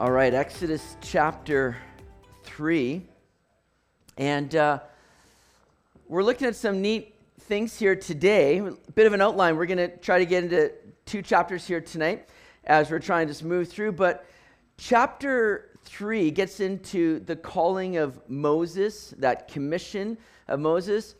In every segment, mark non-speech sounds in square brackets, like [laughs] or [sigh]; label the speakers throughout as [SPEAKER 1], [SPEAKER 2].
[SPEAKER 1] All right, Exodus chapter 3. And uh, we're looking at some neat things here today. A bit of an outline. We're going to try to get into two chapters here tonight as we're trying to move through. But chapter 3 gets into the calling of Moses, that commission of Moses.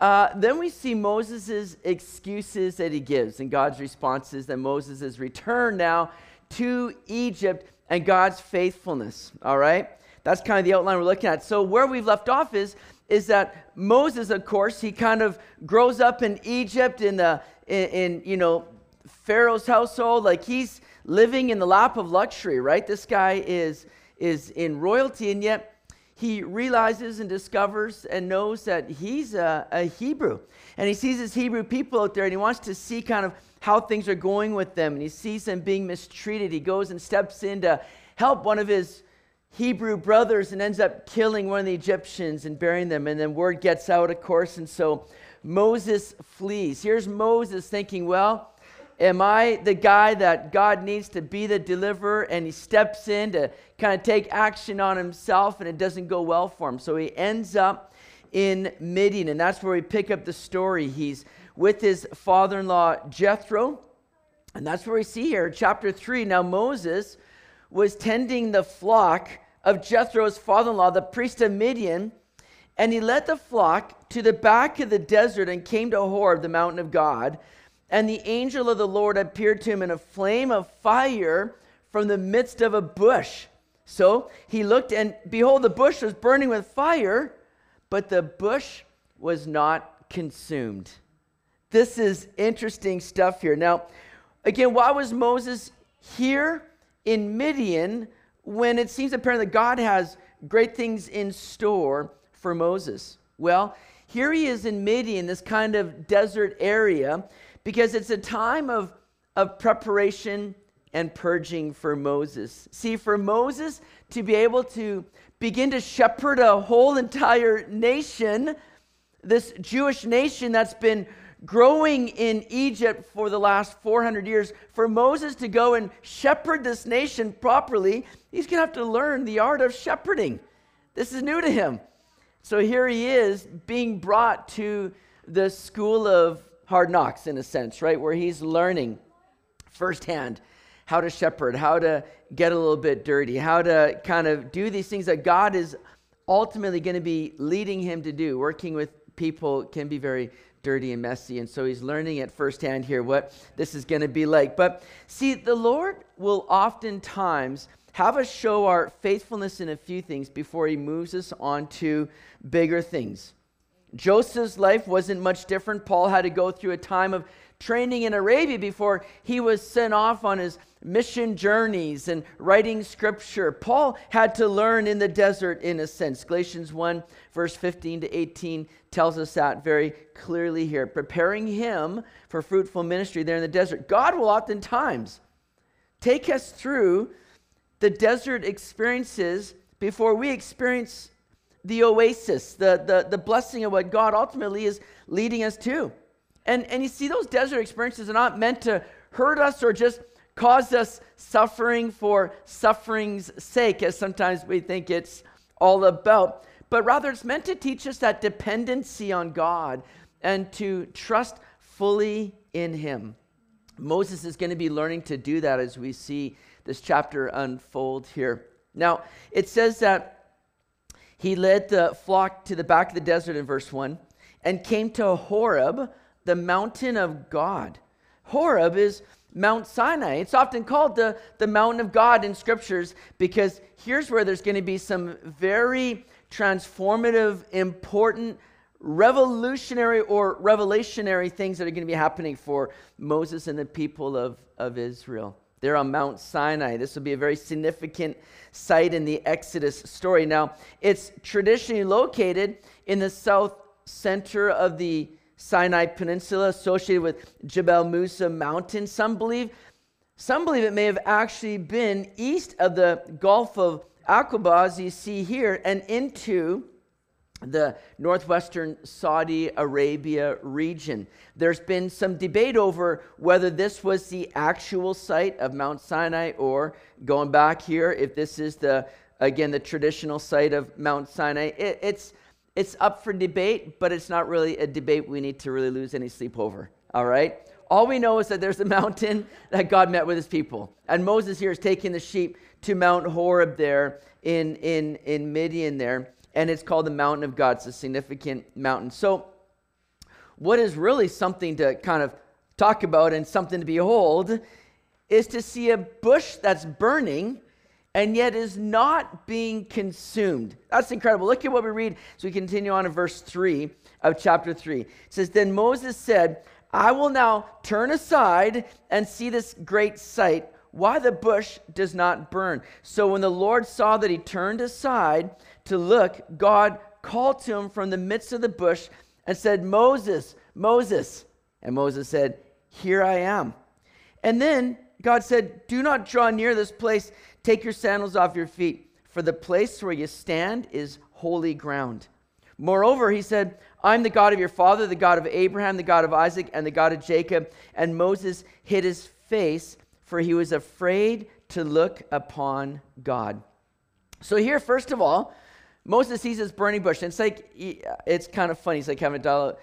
[SPEAKER 1] Uh, then we see Moses' excuses that he gives and God's responses that Moses has returned now to Egypt and God's faithfulness. All right? That's kind of the outline we're looking at. So where we've left off is is that Moses, of course, he kind of grows up in Egypt in the in, in you know Pharaoh's household, like he's living in the lap of luxury, right? This guy is is in royalty, and yet he realizes and discovers and knows that he's a, a, Hebrew. And he sees his Hebrew people out there and he wants to see kind of how things are going with them. And he sees them being mistreated. He goes and steps in to help one of his Hebrew brothers and ends up killing one of the Egyptians and burying them. And then word gets out, of course. And so Moses flees. Here's Moses thinking, well, Am I the guy that God needs to be the deliverer and he steps in to kind of take action on himself and it doesn't go well for him? So he ends up in Midian, and that's where we pick up the story. He's with his father in law Jethro, and that's where we see here, chapter 3. Now, Moses was tending the flock of Jethro's father in law, the priest of Midian, and he led the flock to the back of the desert and came to Horeb, the mountain of God. And the angel of the Lord appeared to him in a flame of fire from the midst of a bush. So he looked, and behold, the bush was burning with fire, but the bush was not consumed. This is interesting stuff here. Now, again, why was Moses here in Midian when it seems apparent that God has great things in store for Moses? Well, here he is in Midian, this kind of desert area, because it's a time of, of preparation and purging for Moses. See, for Moses to be able to begin to shepherd a whole entire nation, this Jewish nation that's been growing in Egypt for the last 400 years, for Moses to go and shepherd this nation properly, he's going to have to learn the art of shepherding. This is new to him. So here he is being brought to the school of hard knocks in a sense, right? Where he's learning firsthand how to shepherd, how to get a little bit dirty, how to kind of do these things that God is ultimately going to be leading him to do. Working with people can be very dirty and messy. And so he's learning it firsthand here what this is going to be like. But see, the Lord will oftentimes have us show our faithfulness in a few things before he moves us on to bigger things. Joseph's life wasn't much different. Paul had to go through a time of training in Arabia before he was sent off on his mission journeys and writing scripture. Paul had to learn in the desert in a sense. Galatians 1, verse 15 to 18 tells us that very clearly here. Preparing him for fruitful ministry there in the desert. God will oftentimes take us through the desert experiences before we experience the oasis, the, the, the blessing of what God ultimately is leading us to. And, and you see, those desert experiences are not meant to hurt us or just cause us suffering for suffering's sake, as sometimes we think it's all about, but rather it's meant to teach us that dependency on God and to trust fully in Him. Moses is going to be learning to do that as we see this chapter unfold here. Now, it says that he led the flock to the back of the desert in verse 1 and came to Horeb, the mountain of God. Horeb is Mount Sinai. It's often called the, the mountain of God in scriptures because here's where there's going to be some very transformative, important, revolutionary or revelationary things that are going to be happening for Moses and the people of, of Israel. They're on Mount Sinai. This will be a very significant site in the Exodus story. Now, it's traditionally located in the south center of the Sinai Peninsula, associated with Jebel Musa Mountain. Some believe, some believe it may have actually been east of the Gulf of Aqaba, as you see here, and into the northwestern Saudi Arabia region. There's been some debate over whether this was the actual site of Mount Sinai or going back here, if this is the, again, the traditional site of Mount Sinai. It, it's, it's up for debate, but it's not really a debate we need to really lose any sleep over. All right? All we know is that there's a mountain [laughs] that God met with his people. And Moses here is taking the sheep to Mount Horeb there in, in, in Midian there and it's called the Mountain of God. It's a significant mountain. So, what is really something to kind of talk about and something to behold is to see a bush that's burning and yet is not being consumed. That's incredible. Look at what we read as we continue on in verse 3 of chapter 3. It says, Then Moses said, I will now turn aside and see this great sight, why the bush does not burn. So when the Lord saw that he turned aside, to look, God called to him from the midst of the bush and said, Moses, Moses. And Moses said, Here I am. And then God said, Do not draw near this place. Take your sandals off your feet, for the place where you stand is holy ground. Moreover, he said, I'm the God of your father, the God of Abraham, the God of Isaac, and the God of Jacob. And Moses hid his face, for he was afraid to look upon God. So, here, first of all, Moses sees this burning bush, and it's like, it's kind of funny. He's like having a dialogue.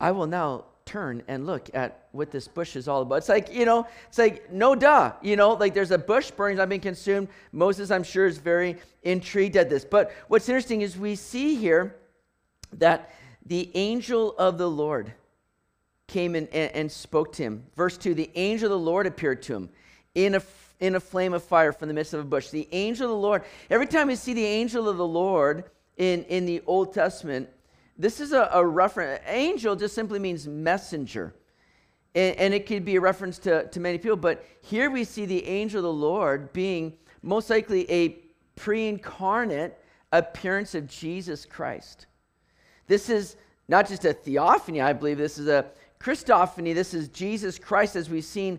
[SPEAKER 1] I will now turn and look at what this bush is all about. It's like, you know, it's like, no duh, you know, like there's a bush burning, not being consumed. Moses, I'm sure, is very intrigued at this. But what's interesting is we see here that the angel of the Lord came and, and spoke to him. Verse 2 the angel of the Lord appeared to him in a in a flame of fire from the midst of a bush. The angel of the Lord, every time you see the angel of the Lord in, in the Old Testament, this is a, a reference. Angel just simply means messenger. And, and, it could be a reference to, to many people, but here we see the angel of the Lord being most likely a pre incarnate appearance of Jesus Christ. This is not just a theophany, I believe, this is a Christophany. This is Jesus Christ as we've seen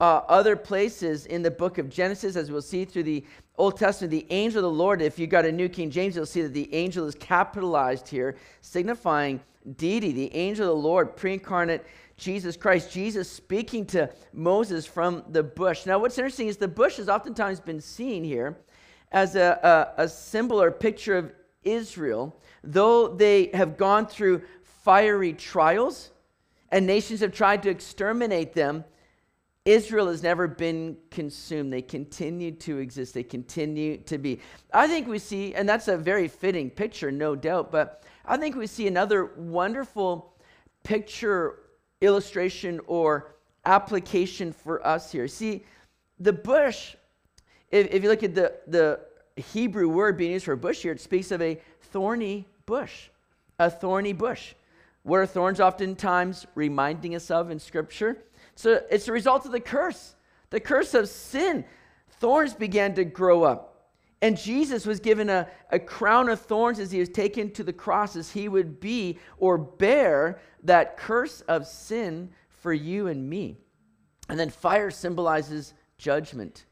[SPEAKER 1] uh, other places in the book of Genesis, as we'll see through the Old Testament, the angel of the Lord, if you got a New King James, you'll see that the angel is capitalized here, signifying deity, the angel of the Lord, pre incarnate Jesus Christ, Jesus speaking to Moses from the bush. Now, what's interesting is the bush has oftentimes been seen here as a, a, a symbol or picture of Israel, though they have gone through fiery trials and nations have tried to exterminate them Israel has never been consumed. They continue to exist. They continue to be. I think we see, and that's a very fitting picture, no doubt, but I think we see another wonderful picture, illustration, or application for us here. See, the bush, if, if you look at the, the Hebrew word being used for bush here, it speaks of a thorny bush. A thorny bush. What are thorns oftentimes reminding us of in Scripture? So it's a result of the curse, the curse of sin. Thorns began to grow up. And Jesus was given a, a crown of thorns as he was taken to the cross, as he would be or bear that curse of sin for you and me. And then fire symbolizes judgment.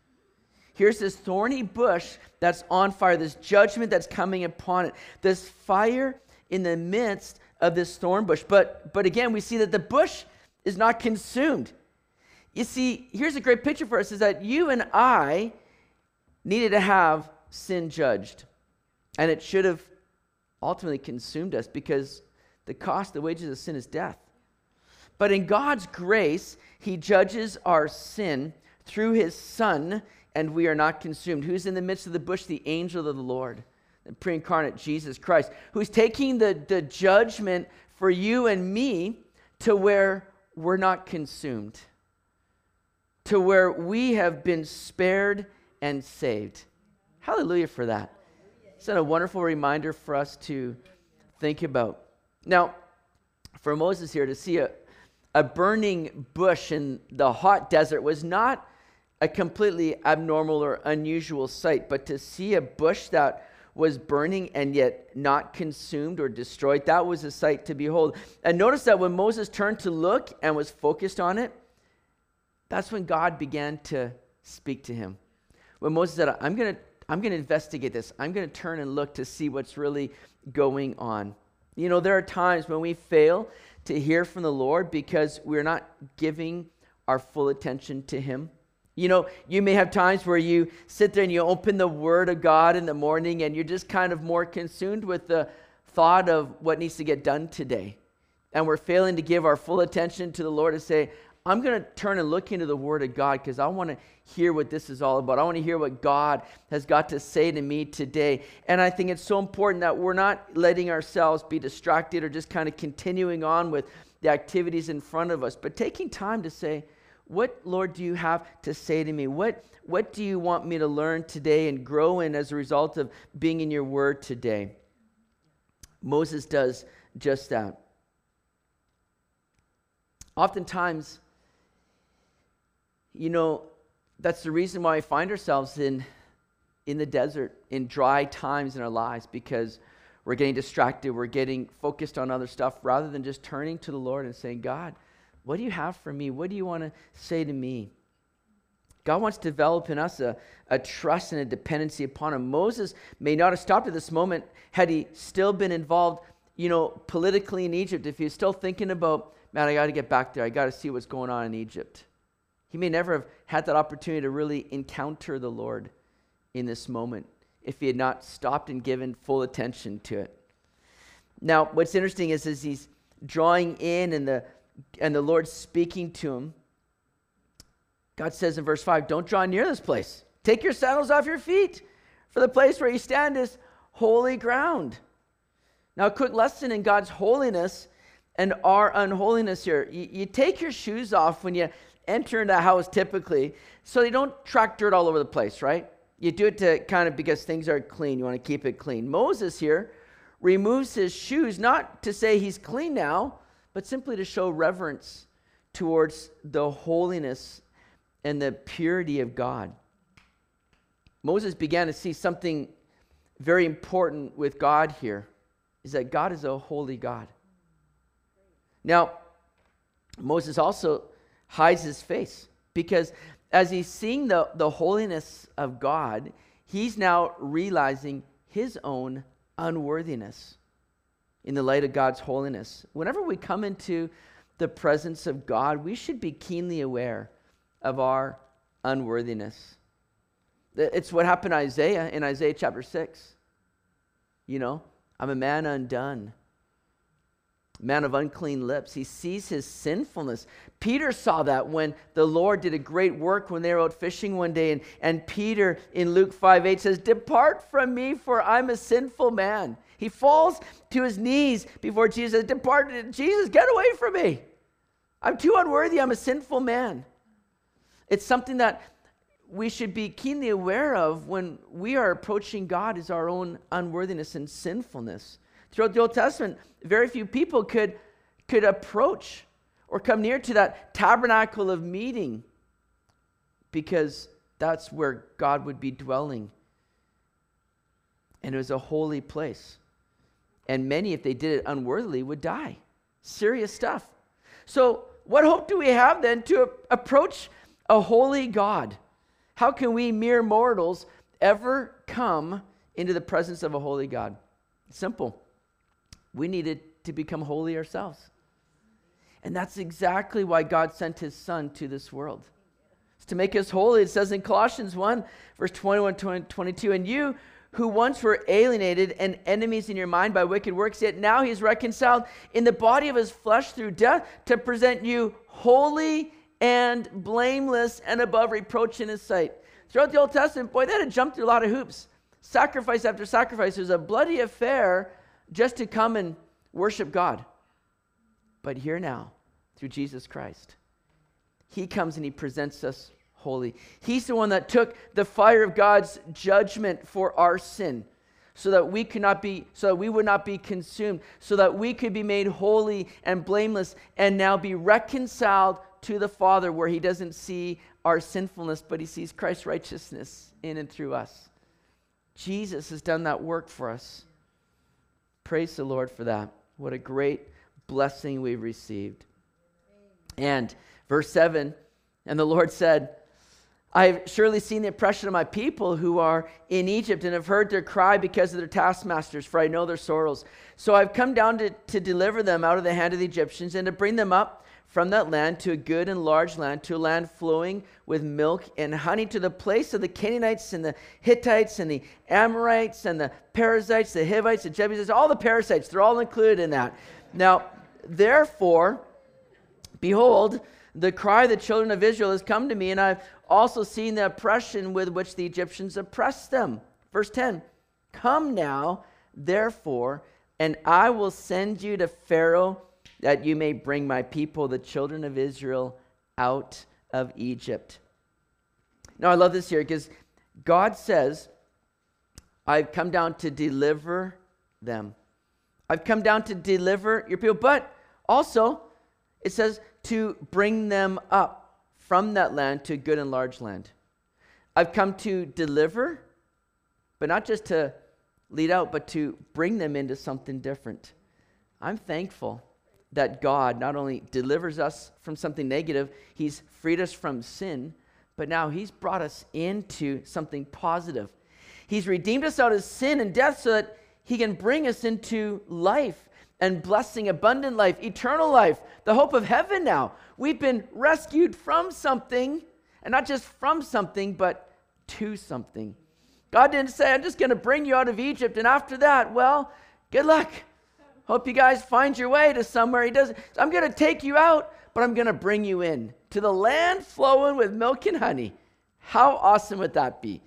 [SPEAKER 1] Here's this thorny bush that's on fire, this judgment that's coming upon it, this fire in the midst of this thorn bush. But, but again, we see that the bush is not consumed. You see, here's a great picture for us is that you and I needed to have sin judged. And it should have ultimately consumed us because the cost, the wages of sin is death. But in God's grace, He judges our sin through His Son, and we are not consumed. Who's in the midst of the bush? The angel of the Lord, the pre incarnate Jesus Christ, who's taking the, the judgment for you and me to where we're not consumed to where we have been spared and saved. Hallelujah for that. It's a wonderful reminder for us to think about. Now, for Moses here to see a, a burning bush in the hot desert was not a completely abnormal or unusual sight, but to see a bush that was burning and yet not consumed or destroyed, that was a sight to behold. And notice that when Moses turned to look and was focused on it, that's when God began to speak to him. When Moses said, I'm going to I'm going to investigate this. I'm going to turn and look to see what's really going on. You know, there are times when we fail to hear from the Lord because we're not giving our full attention to Him. You know, you may have times where you sit there and you open the Word of God in the morning and you're just kind of more consumed with the thought of what needs to get done today. And we're failing to give our full attention to the Lord and say, I'm going to turn and look into the Word of God because I want to hear what this is all about. I want to hear what God has got to say to me today. And I think it's so important that we're not letting ourselves be distracted or just kind of continuing on with the activities in front of us, but taking time to say, What, Lord, do you have to say to me? What, what do you want me to learn today and grow in as a result of being in your Word today? Moses does just that. Oftentimes, you know, that's the reason why we find ourselves in, in the desert, in dry times in our lives, because we're getting distracted, we're getting focused on other stuff, rather than just turning to the Lord and saying, God, what do you have for me? What do you want to say to me? God wants to develop in us a, a trust and a dependency upon Him. Moses may not have stopped at this moment had he still been involved, you know, politically in Egypt. If he's still thinking about, man, I got to get back there, I got to see what's going on in Egypt. He may never have had that opportunity to really encounter the Lord in this moment if he had not stopped and given full attention to it. Now, what's interesting is as he's drawing in and the and the Lord speaking to him, God says in verse 5, Don't draw near this place. Take your sandals off your feet, for the place where you stand is holy ground. Now, a quick lesson in God's holiness and our unholiness here. You, you take your shoes off when you enter into a house typically so they don't track dirt all over the place, right? You do it to kind of because things are clean. You want to keep it clean. Moses here removes his shoes not to say he's clean now, but simply to show reverence towards the holiness and the purity of God. Moses began to see something very important with God here is that God is a holy God. Now, Moses also hides his face because as he's seeing the, the holiness of God, he's now realizing his own unworthiness in the light of God's holiness. Whenever we come into the presence of God, we should be keenly aware of our unworthiness. It's what happened to Isaiah in Isaiah chapter 6. You know, I'm a man undone man of unclean lips. He sees his sinfulness. Peter saw that when the Lord did a great work when they were out fishing one day. And, and Peter in Luke 5 8 says, Depart from me, for I'm a sinful man. He falls to his knees before Jesus. Depart, Jesus, get away from me. I'm too unworthy. I'm a sinful man. It's something that we should be keenly aware of when we are approaching God is our own unworthiness and sinfulness. Throughout the Old Testament, very few people could, could approach or come near to that tabernacle of meeting because that's where God would be dwelling. And it was a holy place. And many, if they did it unworthily, would die. Serious stuff. So, what hope do we have then to approach a holy God? How can we mere mortals ever come into the presence of a holy God? Simple. We needed to become holy ourselves. And that's exactly why God sent his son to this world. It's to make us holy. It says in Colossians 1, verse 21 22, and you who once were alienated and enemies in your mind by wicked works, yet now he's reconciled in the body of his flesh through death to present you holy and blameless and above reproach in his sight. Throughout the Old Testament, boy, they had to jump through a lot of hoops. Sacrifice after sacrifice. It was a bloody affair just to come and worship God. But here now, through Jesus Christ, He comes and He presents us holy. He's the one that took the fire of God's judgment for our sin so that we could not be so that we would not be consumed so that we could be made holy and blameless and now be reconciled to the father where he doesn't see our sinfulness but he sees Christ's righteousness in and through us Jesus has done that work for us Praise the Lord for that. What a great blessing we've received. And verse 7 And the Lord said, I've surely seen the oppression of my people who are in Egypt and have heard their cry because of their taskmasters, for I know their sorrows. So I've come down to, to deliver them out of the hand of the Egyptians and to bring them up from that land to a good and large land, to a land flowing with milk and honey, to the place of the Canaanites and the Hittites and the Amorites and the Perizzites, the Hivites, the Jebusites, all the parasites, they're all included in that. Now, therefore, behold, the cry of the children of Israel has come to me, and I've also seen the oppression with which the Egyptians oppressed them. Verse 10 Come now, therefore, and I will send you to Pharaoh that you may bring my people, the children of Israel, out of Egypt. Now, I love this here because God says, I've come down to deliver them. I've come down to deliver your people, but also it says to bring them up from that land to good and large land. I've come to deliver, but not just to lead out, but to bring them into something different. I'm thankful that God not only delivers us from something negative, He's freed us from sin, but now He's brought us into something positive. He's redeemed us out of sin and death so that He can bring us into life and blessing, abundant life, eternal life, the hope of heaven now. We've been rescued from something, and not just from something, but to something. God didn't say, I'm just going to bring you out of Egypt, and after that, well, good luck. Hope you guys find your way to somewhere. He doesn't. I'm going to take you out, but I'm going to bring you in to the land flowing with milk and honey. How awesome would that be?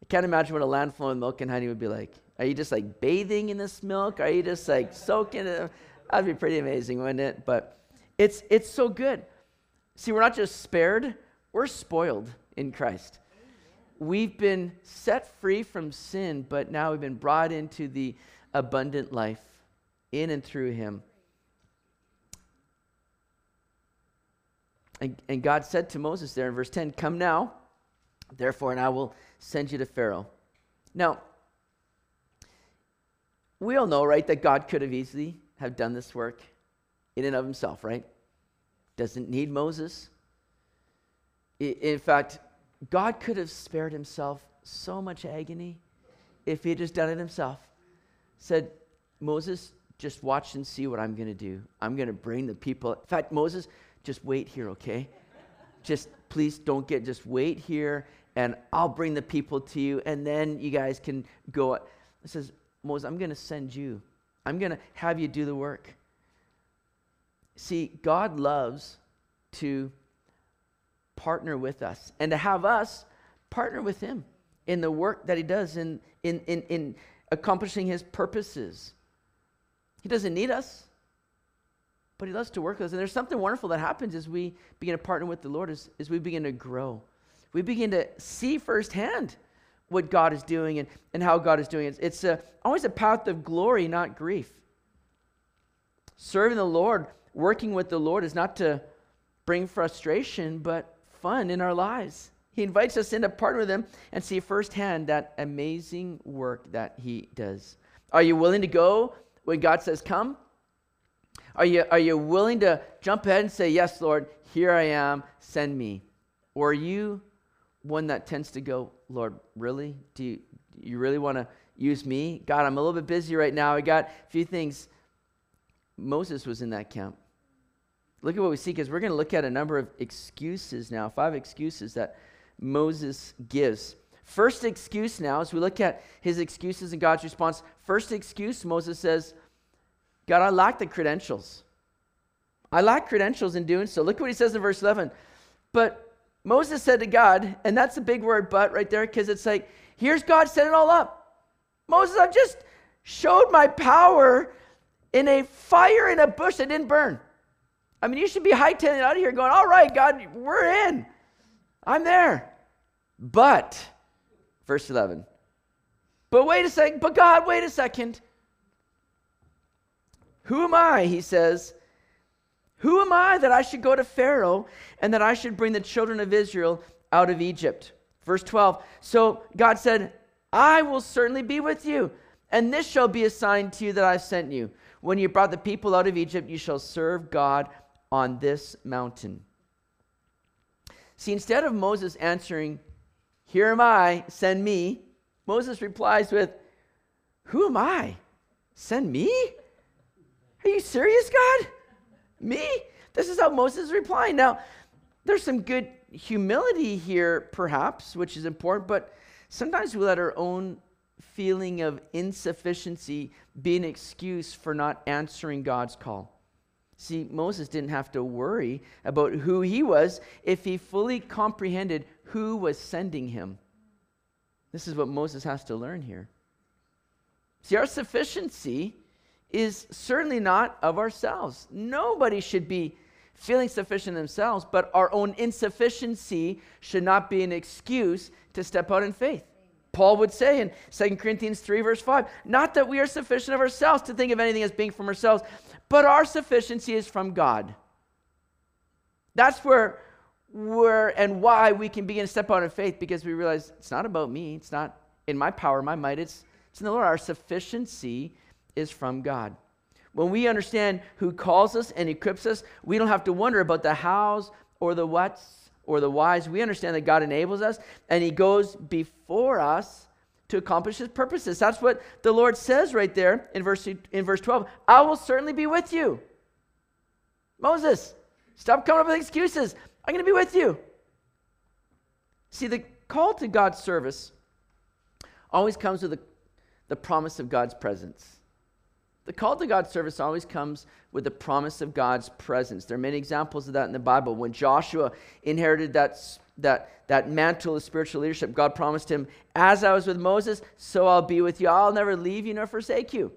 [SPEAKER 1] I can't imagine what a land flowing with milk and honey would be like. Are you just like bathing in this milk? Are you just like soaking it? That'd be pretty amazing, wouldn't it? But it's it's so good. See, we're not just spared, we're spoiled in Christ. We've been set free from sin, but now we've been brought into the abundant life in and through him. And, and God said to Moses there in verse 10, Come now, therefore, and I will send you to Pharaoh. Now, we all know, right, that God could have easily have done this work in and of himself, right? Doesn't need Moses. In fact, God could have spared himself so much agony if he had just done it himself. Said, Moses, just watch and see what I'm going to do. I'm going to bring the people. In fact, Moses, just wait here, okay? just please don't get, just wait here and I'll bring the people to you and then you guys can go. It says, Moses, I'm going to send you. I'm going to have you do the work. See, God loves to partner with us and to have us partner with Him in the work that He does in, in, in, in accomplishing His purposes. He doesn't need us, but He loves to work with us. And there's something wonderful that happens as we begin to partner with the Lord, as, as we begin to grow. We begin to see firsthand what God is doing and, and how God is doing it. It's a, always a path of glory, not grief. Serving the Lord, working with the Lord, is not to bring frustration, but fun in our lives. He invites us in to partner with Him and see firsthand that amazing work that He does. Are you willing to go when God says, Come? Are you, are you willing to jump ahead and say, Yes, Lord, here I am, send me? Or are you one that tends to go, Lord, really? Do you, do you really want to use me? God, I'm a little bit busy right now. I got a few things. Moses was in that camp. Look at what we see because we're going to look at a number of excuses now, five excuses that Moses gives. First excuse now, as we look at his excuses and God's response, first excuse, Moses says, God, I lack the credentials. I lack credentials in doing so. Look what he says in verse 11. But Moses said to God, and that's a big word, but right there, because it's like, here's God set it all up. Moses, I've just showed my power in a fire in a bush that didn't burn. I mean, you should be hightailing out of here going, all right, God, we're in. I'm there. But Verse 11. But wait a second, but God, wait a second. Who am I, he says, who am I that I should go to Pharaoh and that I should bring the children of Israel out of Egypt? Verse 12. So God said, I will certainly be with you, and this shall be a sign to you that I've sent you. When you brought the people out of Egypt, you shall serve God on this mountain. See, instead of Moses answering, Here am I, send me, Moses replies with, Who am I? Send me? Are you serious, God? Me? This is how Moses is replying. Now, there's some good humility here, perhaps, which is important, but sometimes we let our own feeling of insufficiency be an excuse for not answering God's call. See, Moses didn't have to worry about who he was if he fully comprehended who was sending him. This is what Moses has to learn here. See, our sufficiency is certainly not of ourselves. Nobody should be feeling sufficient themselves, but our own insufficiency should not be an excuse to step out in faith. Paul would say in 2 Corinthians 3, verse 5, not that we are sufficient of ourselves to think of anything as being from ourselves, but our sufficiency is from God. That's where, where and why we can begin to step out in faith because we realize it's not about me, it's not in my power, my might, it's, it's in the Lord. Our sufficiency is from God. When we understand who calls us and equips us, we don't have to wonder about the hows or the whats or the whys. We understand that God enables us and He goes before us to accomplish His purposes. That's what the Lord says right there in verse, in verse 12 I will certainly be with you. Moses, stop coming up with excuses. I'm going to be with you. See, the call to God's service always comes with the, the promise of God's presence. The call to God's service always comes with the promise of God's presence. There are many examples of that in the Bible. When Joshua inherited that, that, that mantle of spiritual leadership, God promised him, As I was with Moses, so I'll be with you. I'll never leave you nor forsake you.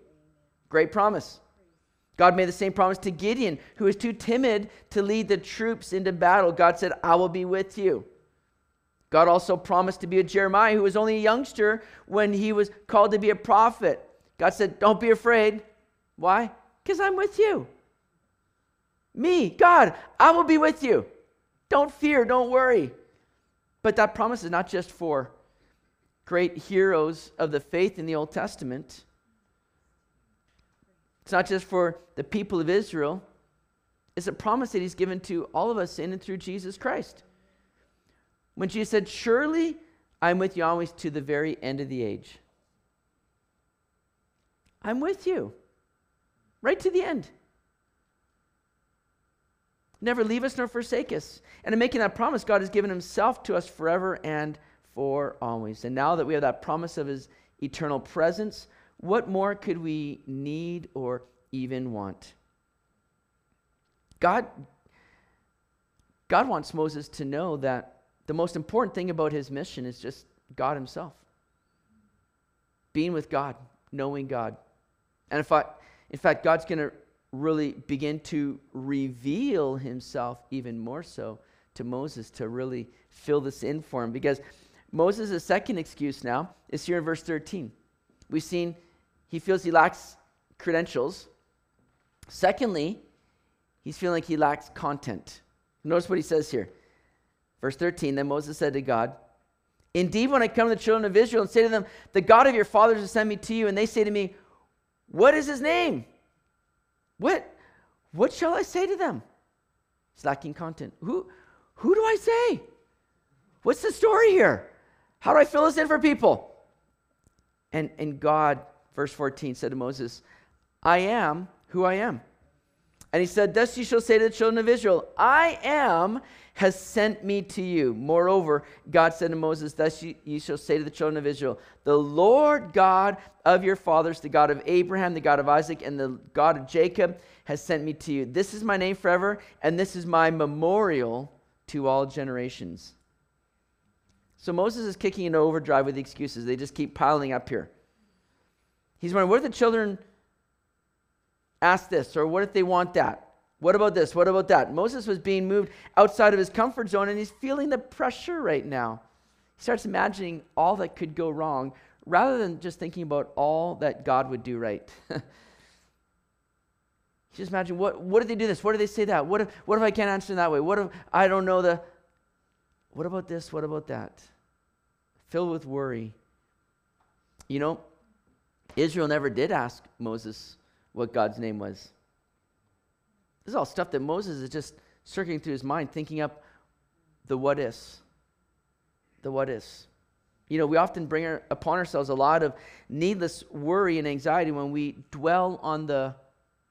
[SPEAKER 1] Great promise. God made the same promise to Gideon, who was too timid to lead the troops into battle. God said, I will be with you. God also promised to be with Jeremiah, who was only a youngster when he was called to be a prophet. God said, Don't be afraid. Why? Because I'm with you. Me, God, I will be with you. Don't fear, don't worry. But that promise is not just for great heroes of the faith in the Old Testament. It's not just for the people of Israel. It's a promise that he's given to all of us in and through Jesus Christ. When Jesus said, Surely I'm with you always to the very end of the age. I'm with you right to the end. Never leave us nor forsake us. And in making that promise, God has given himself to us forever and for always. And now that we have that promise of his eternal presence, what more could we need or even want? God, God wants Moses to know that the most important thing about his mission is just God himself. Being with God, knowing God. And if I in fact, God's going to really begin to reveal himself even more so to Moses to really fill this in for him. Because Moses' second excuse now is here in verse 13. We've seen he feels he lacks credentials. Secondly, he's feeling like he lacks content. Notice what he says here. Verse 13 Then Moses said to God, Indeed, when I come to the children of Israel and say to them, The God of your fathers has sent me to you, and they say to me, what is his name? What, what shall I say to them? It's lacking content. Who, who do I say? What's the story here? How do I fill this in for people? And, and God, verse 14, said to Moses, I am who I am. And he said, Thus you shall say to the children of Israel, I am has sent me to you. Moreover, God said to Moses, Thus you, you, shall say to the children of Israel, The Lord God of your fathers, the God of Abraham, the God of Isaac, and the God of Jacob, has sent me to you. This is my name forever, and this is my memorial to all generations. So Moses is kicking into overdrive with the excuses. They just keep piling up here. He's wondering, what if the children ask this, or what if they want that? What about this? What about that? Moses was being moved outside of his comfort zone and he's feeling the pressure right now. He starts imagining all that could go wrong rather than just thinking about all that God would do right. [laughs] just imagine what, what if they do this? What if they say that? What if, what if I can't answer in that way? What if I don't know the. What about this? What about that? Filled with worry. You know, Israel never did ask Moses what God's name was. This is all stuff that Moses is just circling through his mind, thinking up the what is. The what is. You know, we often bring our, upon ourselves a lot of needless worry and anxiety when we dwell on the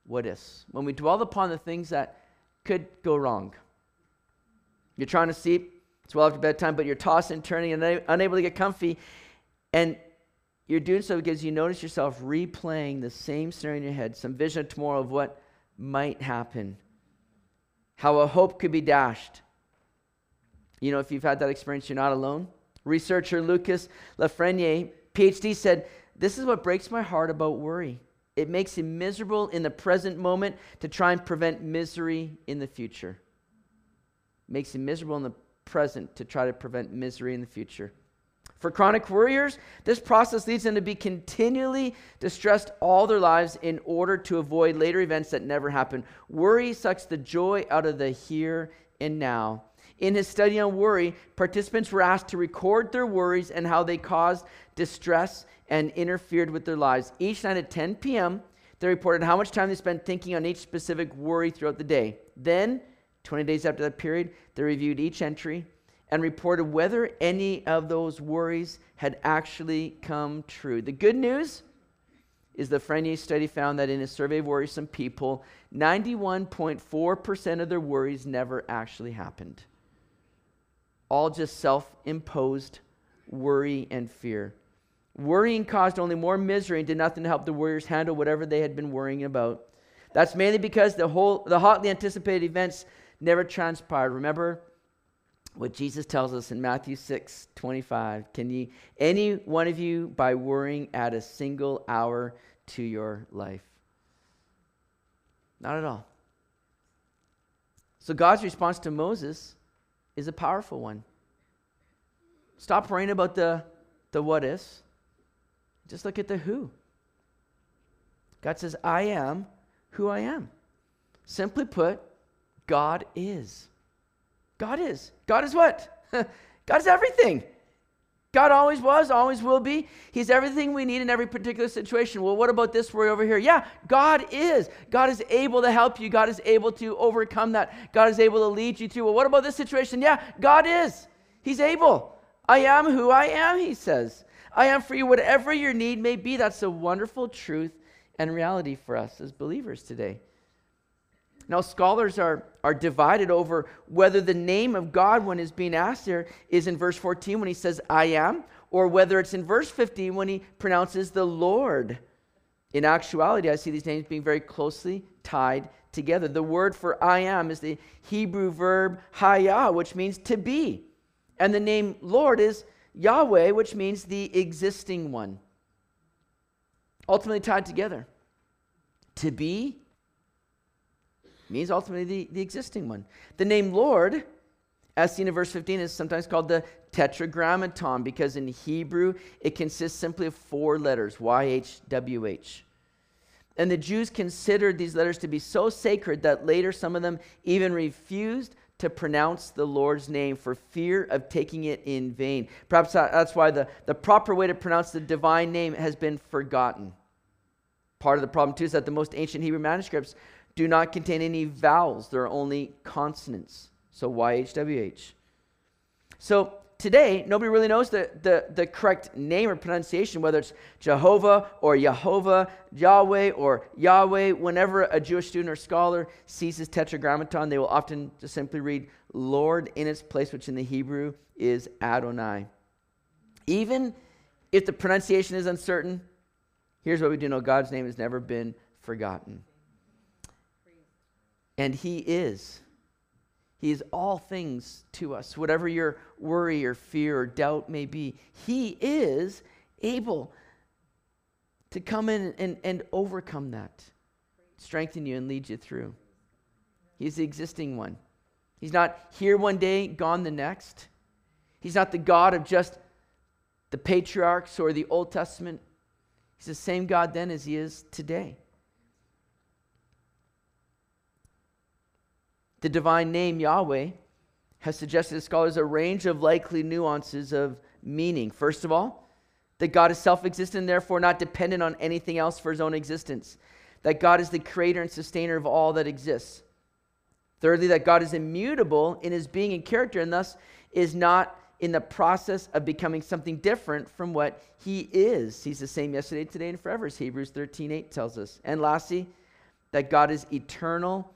[SPEAKER 1] what is, when we dwell upon the things that could go wrong. You're trying to sleep, it's well after bedtime, but you're tossing and turning and unable to get comfy. And you're doing so because you notice yourself replaying the same scenario in your head, some vision of tomorrow of what might happen, how a hope could be dashed. You know, if you've had that experience, you're not alone. Researcher Lucas Lafreniere, PhD, said, This is what breaks my heart about worry. It makes him miserable in the present moment to try and prevent misery in the future. Makes him miserable in the present to try to prevent misery in the future. For chronic worriers, this process leads them to be continually distressed all their lives in order to avoid later events that never happen. Worry sucks the joy out of the here and now. In his study on worry, participants were asked to record their worries and how they caused distress and interfered with their lives. Each night at 10 p.m., they reported how much time they spent thinking on each specific worry throughout the day. Then, 20 days after that period, they reviewed each entry and reported whether any of those worries had actually come true. The good news is the Frenier study found that in a survey of worrisome people, 91.4% of their worries never actually happened. All just self imposed worry and fear. Worrying caused only more misery and did nothing to help the warriors handle whatever they had been worrying about. That's mainly because the whole the hotly anticipated events never transpired. Remember what Jesus tells us in Matthew 6, 25. Can you any one of you by worrying add a single hour to your life? Not at all. So God's response to Moses is a powerful one. Stop worrying about the, the what is just look at the who. God says, I am who I am. Simply put, God is. God is. God is what? [laughs] God is everything. God always was, always will be. He's everything we need in every particular situation. Well, what about this worry over here? Yeah, God is. God is able to help you. God is able to overcome that. God is able to lead you through. Well, what about this situation? Yeah, God is. He's able. I am who I am, he says. I am for you, whatever your need may be. That's a wonderful truth and reality for us as believers today. Now, scholars are, are divided over whether the name of God, when is being asked there, is in verse 14 when he says, I am, or whether it's in verse 15 when he pronounces the Lord. In actuality, I see these names being very closely tied together. The word for I am is the Hebrew verb haya, which means to be. And the name Lord is Yahweh, which means the existing one. Ultimately tied together. To be means ultimately the, the existing one. The name Lord, as seen in verse 15, is sometimes called the tetragrammaton because in Hebrew it consists simply of four letters YHWH. And the Jews considered these letters to be so sacred that later some of them even refused to pronounce the Lord's name for fear of taking it in vain. Perhaps that's why the, the proper way to pronounce the divine name has been forgotten. Part of the problem, too, is that the most ancient Hebrew manuscripts do not contain any vowels, there are only consonants. So YHWH. So today, nobody really knows the, the, the correct name or pronunciation, whether it's Jehovah or Yehovah, Yahweh or Yahweh. Whenever a Jewish student or scholar sees this tetragrammaton, they will often just simply read Lord in its place, which in the Hebrew is Adonai. Even if the pronunciation is uncertain, here's what we do know God's name has never been forgotten. And He is. He is all things to us. Whatever your worry or fear or doubt may be, He is able to come in and, and overcome that, strengthen you, and lead you through. He's the existing one. He's not here one day, gone the next. He's not the God of just the patriarchs or the Old Testament. He's the same God then as he is today. The divine name Yahweh has suggested to scholars a range of likely nuances of meaning. First of all, that God is self existent and therefore not dependent on anything else for his own existence, that God is the creator and sustainer of all that exists. Thirdly, that God is immutable in his being and character and thus is not in the process of becoming something different from what he is. He's the same yesterday, today, and forever, as Hebrews 13 8 tells us. And lastly, that God is eternal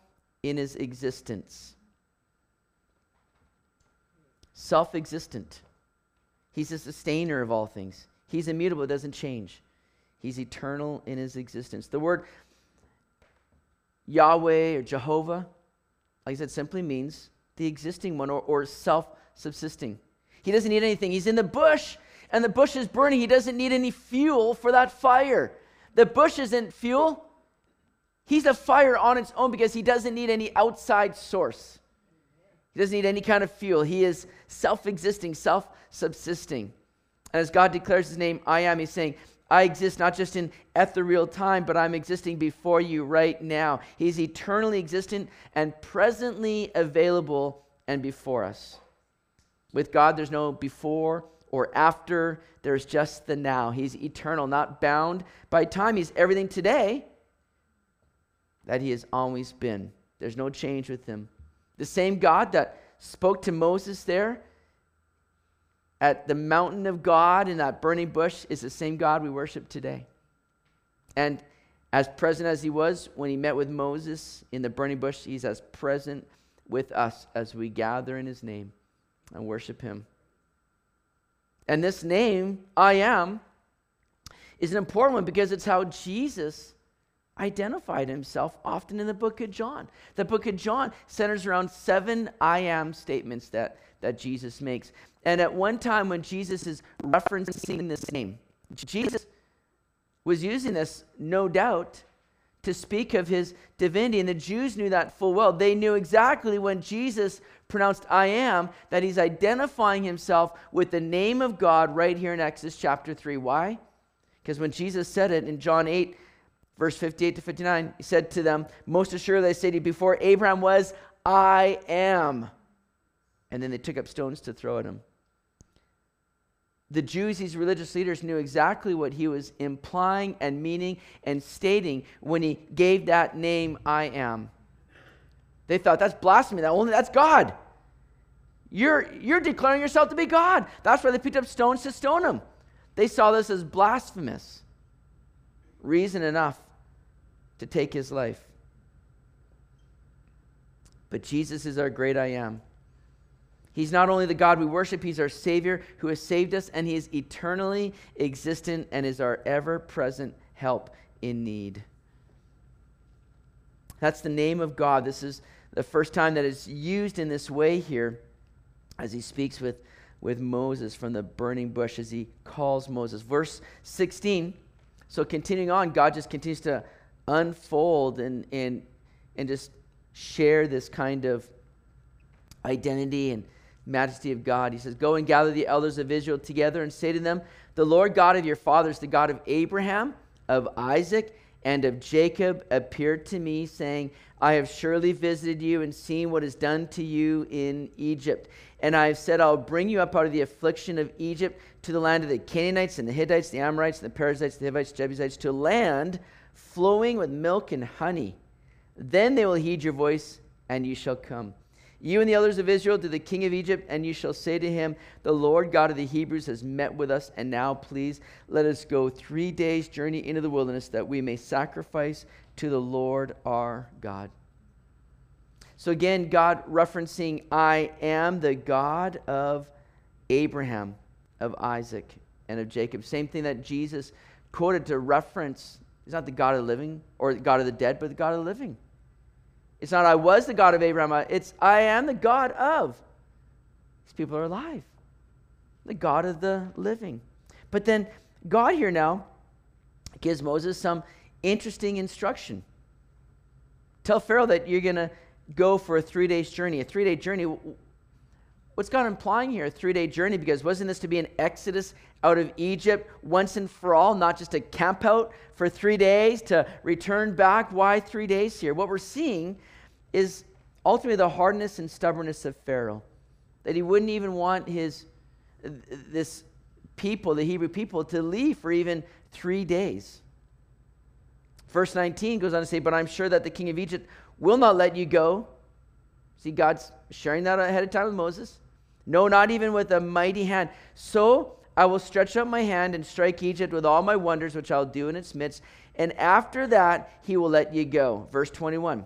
[SPEAKER 1] in his existence. Self existent. He's the sustainer of all things. He's immutable, doesn't change. He's eternal in his existence. The word Yahweh or Jehovah, like I said, simply means the existing one or, or self subsisting. He doesn't need anything. He's in the bush and the bush is burning. He doesn't need any fuel for that fire. The bush isn't fuel. He's a fire on its own because he doesn't need any outside source. He doesn't need any kind of fuel. He is self existing, self subsisting. And as God declares his name, I am, he's saying, I exist not just in ethereal time, but I'm existing before you right now. He's eternally existent and presently available and before us. With God, there's no before or after, there's just the now. He's eternal, not bound by time. He's everything today that He has always been. There's no change with Him. The same God that spoke to Moses there at the mountain of God in that burning bush is the same God we worship today. And as present as he was when he met with Moses in the burning bush, he's as present with us as we gather in his name and worship him. And this name, I am, is an important one because it's how Jesus identified himself often in the book of John. The book of John centers around seven I am statements that, that Jesus makes. And at one time, when Jesus is referencing this name, Jesus was using this, no doubt, to speak of his divinity. And the Jews knew that full well. They knew exactly when Jesus pronounced I am that he's identifying himself with the name of God right here in Exodus chapter 3. Why? Because when Jesus said it in John 8, verse 58 to 59, he said to them, Most assuredly I say to you, before Abraham was, I am. And then they took up stones to throw at him the Jews, these religious leaders, knew exactly what he was implying and meaning and stating when he gave that name, I am. They thought that's blasphemy. That only that's God. You're, you're declaring yourself to be God. That's why they picked up stones to stone him. They saw this as blasphemous. Reason enough to take his life. But Jesus is our great I am. He's not only the God we worship, He's our Savior who has saved us, and He is eternally existent and is our ever present help in need. That's the name of God. This is the first time that it's used in this way here as He speaks with, with Moses from the burning bush, as He calls Moses. Verse 16. So continuing on, God just continues to unfold and, and, and just share this kind of identity and majesty of God. He says, Go and gather the elders of Israel together and say to them, The Lord God of your fathers, the God of Abraham, of Isaac, and of Jacob, appeared to me, saying, I have surely visited you and seen what is done to you in Egypt. And I have said, I'll bring you up out of the affliction of Egypt to the land of the Canaanites and the Hittites, the Amorites, the Perizzites, the Hivites, Jebusites, to a land flowing with milk and honey. Then they will heed your voice, and you shall come. You and the elders of Israel to the king of Egypt, and you shall say to him, The Lord God of the Hebrews has met with us, and now please let us go three days' journey into the wilderness that we may sacrifice to the Lord our God. So again, God referencing, I am the God of Abraham, of Isaac, and of Jacob. Same thing that Jesus quoted to reference. He's not the God of the living or the God of the dead, but the God of the living. It's not I was the God of Abraham, it's I am the God of. These people are alive, the God of the living. But then God here now gives Moses some interesting instruction. Tell Pharaoh that you're going to go for a three days journey. A three day journey. What's God implying here? A three day journey? Because wasn't this to be an exodus out of Egypt once and for all, not just a camp out for three days to return back? Why three days here? What we're seeing is ultimately the hardness and stubbornness of Pharaoh. That he wouldn't even want his this people, the Hebrew people, to leave for even three days. Verse 19 goes on to say, But I'm sure that the king of Egypt will not let you go See, God's sharing that ahead of time with Moses. No, not even with a mighty hand. So I will stretch out my hand and strike Egypt with all my wonders, which I'll do in its midst. And after that, he will let you go. Verse 21.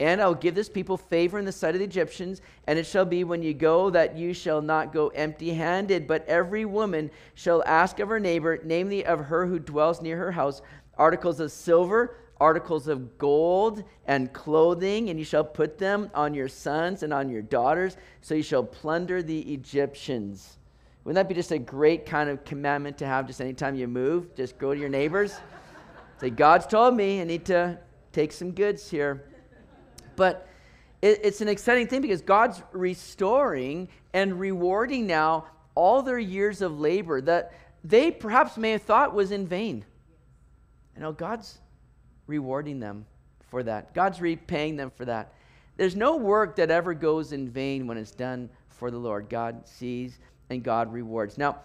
[SPEAKER 1] And I'll give this people favor in the sight of the Egyptians, and it shall be when you go that you shall not go empty handed, but every woman shall ask of her neighbor, namely of her who dwells near her house, articles of silver, articles of gold, and clothing, and you shall put them on your sons and on your daughters, so you shall plunder the Egyptians. Wouldn't that be just a great kind of commandment to have just anytime you move? Just go to your neighbors. [laughs] Say, God's told me I need to take some goods here. But it, it's an exciting thing because God's restoring and rewarding now all their years of labor that they perhaps may have thought was in vain. You know, God's rewarding them for that. God's repaying them for that. There's no work that ever goes in vain when it's done for the Lord. God sees and God rewards. Now,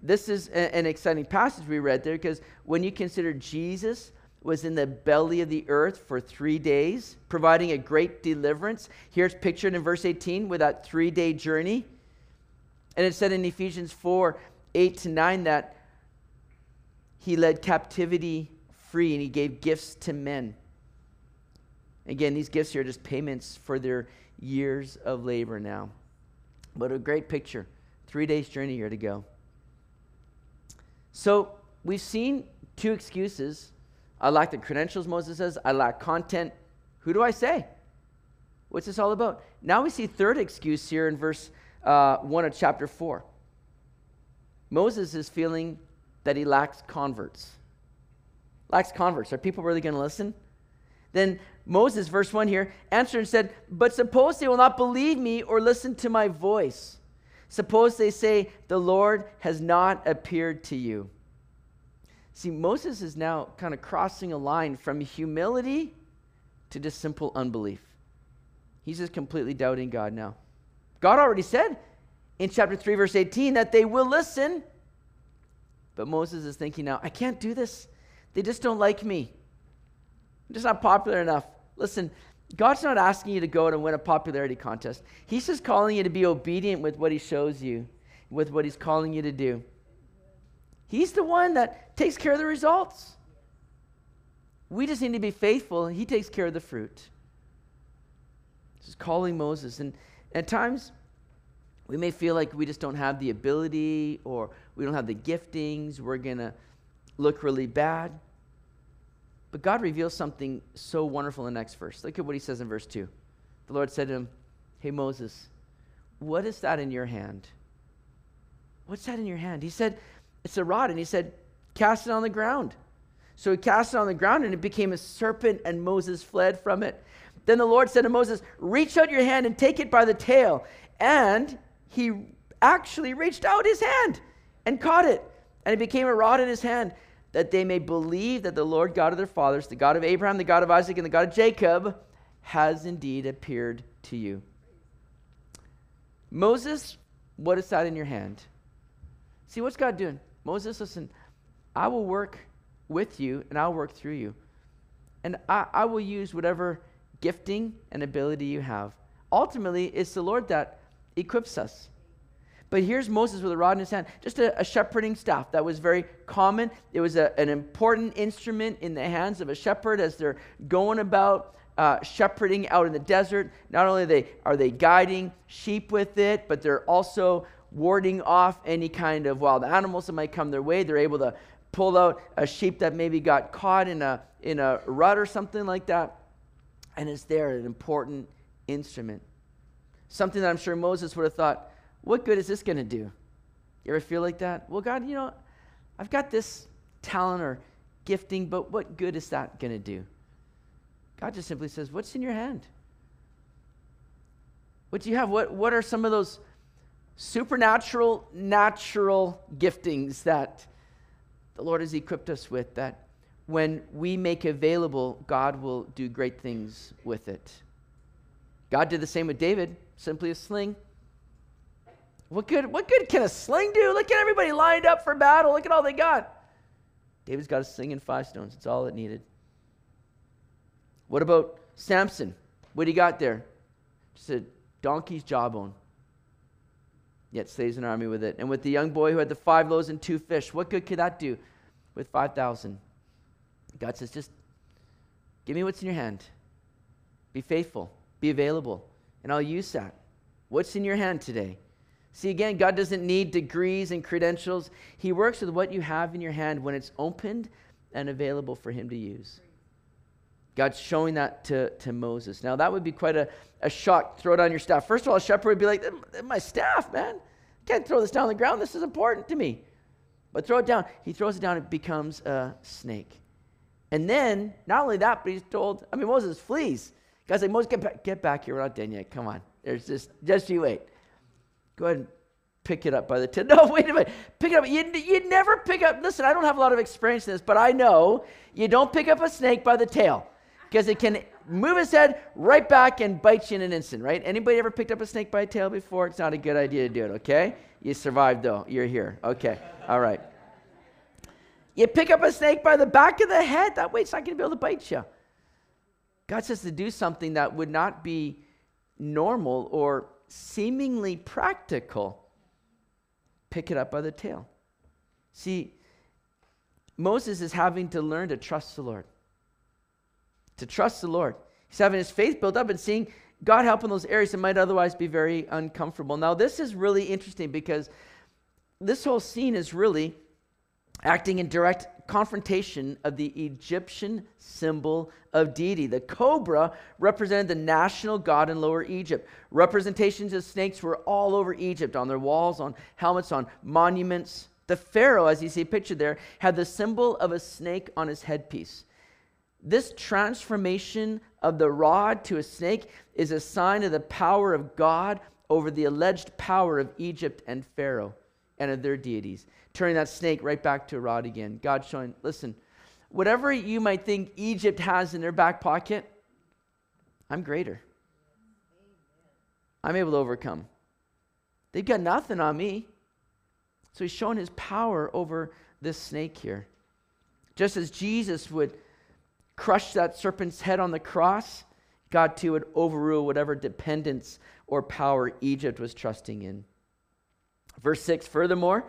[SPEAKER 1] this is a, an exciting passage we read there because when you consider Jesus was in the belly of the earth for three days, providing a great deliverance. Here's pictured in verse 18 with that three day journey. And it said in Ephesians 4 8 to 9 that he led captivity free and he gave gifts to men. Again, these gifts here are just payments for their years of labor now. But a great picture. Three days' journey here to go. So we've seen two excuses I lack the credentials, Moses says. I lack content. Who do I say? What's this all about? Now we see third excuse here in verse uh, 1 of chapter 4. Moses is feeling that he lacks converts. Lacks converts. Are people really going to listen? Then Moses, verse 1 here, answered and said, But suppose they will not believe me or listen to my voice. Suppose they say, The Lord has not appeared to you. See, Moses is now kind of crossing a line from humility to just simple unbelief. He's just completely doubting God now. God already said in chapter 3, verse 18, that they will listen. But Moses is thinking now, I can't do this. They just don't like me. I'm just not popular enough. Listen, God's not asking you to go out and win a popularity contest. He's just calling you to be obedient with what He shows you, with what He's calling you to do. He's the one that takes care of the results. We just need to be faithful, and He takes care of the fruit. This is calling Moses. And at times, we may feel like we just don't have the ability or we don't have the giftings. We're going to look really bad. But God reveals something so wonderful in the next verse. Look at what he says in verse 2. The Lord said to him, Hey, Moses, what is that in your hand? What's that in your hand? He said, it's a rod. And he said, Cast it on the ground. So he cast it on the ground, and it became a serpent, and Moses fled from it. Then the Lord said to Moses, Reach out your hand and take it by the tail. And he actually reached out his hand and caught it. And it became a rod in his hand, that they may believe that the Lord God of their fathers, the God of Abraham, the God of Isaac, and the God of Jacob, has indeed appeared to you. Moses, what is that in your hand? See, what's God doing? Moses, listen, I will work with you and I'll work through you. And I, I will use whatever gifting and ability you have. Ultimately, it's the Lord that equips us. But here's Moses with a rod in his hand, just a, a shepherding staff that was very common. It was a, an important instrument in the hands of a shepherd as they're going about uh, shepherding out in the desert. Not only are they, are they guiding sheep with it, but they're also warding off any kind of wild animals that might come their way. They're able to pull out a sheep that maybe got caught in a, in a rut or something like that. And it's there, an important instrument. Something that I'm sure Moses would have thought, what good is this going to do? You ever feel like that? Well, God, you know, I've got this talent or gifting, but what good is that going to do? God just simply says, What's in your hand? What do you have? What, what are some of those supernatural, natural giftings that the Lord has equipped us with that when we make available, God will do great things with it. God did the same with David, simply a sling. What good, what good can a sling do? Look at everybody lined up for battle. Look at all they got. David's got a sling and five stones. It's all it needed. What about Samson? What he got there? just a donkey's jawbone. Yet slays an army with it. And with the young boy who had the five loaves and two fish, what good could that do with 5,000? God says, just give me what's in your hand. Be faithful, be available, and I'll use that. What's in your hand today? See, again, God doesn't need degrees and credentials. He works with what you have in your hand when it's opened and available for Him to use. God's showing that to, to Moses. Now, that would be quite a, a shock. Throw it on your staff. First of all, a shepherd would be like, My staff, man. Can't throw this down on the ground. This is important to me. But throw it down. He throws it down, it becomes a snake. And then, not only that, but he's told, I mean, Moses flees. God's like, Moses, get back, get back here. We're not done yet. Come on. There's just, just you wait. Go ahead and pick it up by the tail. [laughs] No, wait a minute. Pick it up. You, you never pick up, listen, I don't have a lot of experience in this, but I know you don't pick up a snake by the tail because it can move its head right back and bite you in an instant, right? Anybody ever picked up a snake by a tail before? It's not a good idea to do it, okay? You survived though. You're here. Okay. All right. You pick up a snake by the back of the head, that way it's not going to be able to bite you. God says to do something that would not be normal or seemingly practical. Pick it up by the tail. See, Moses is having to learn to trust the Lord. To trust the Lord. He's having his faith built up and seeing God help in those areas that might otherwise be very uncomfortable. Now, this is really interesting because this whole scene is really acting in direct confrontation of the Egyptian symbol of deity. The cobra represented the national god in Lower Egypt. Representations of snakes were all over Egypt, on their walls, on helmets, on monuments. The Pharaoh, as you see pictured there, had the symbol of a snake on his headpiece. This transformation of the rod to a snake is a sign of the power of God over the alleged power of Egypt and Pharaoh and of their deities turning that snake right back to a rod again. God showing, listen, whatever you might think Egypt has in their back pocket, I'm greater. I'm able to overcome. They've got nothing on me. So he's showing his power over this snake here. Just as Jesus would crush that serpent's head on the cross, God too would overrule whatever dependence or power Egypt was trusting in. Verse 6 Furthermore,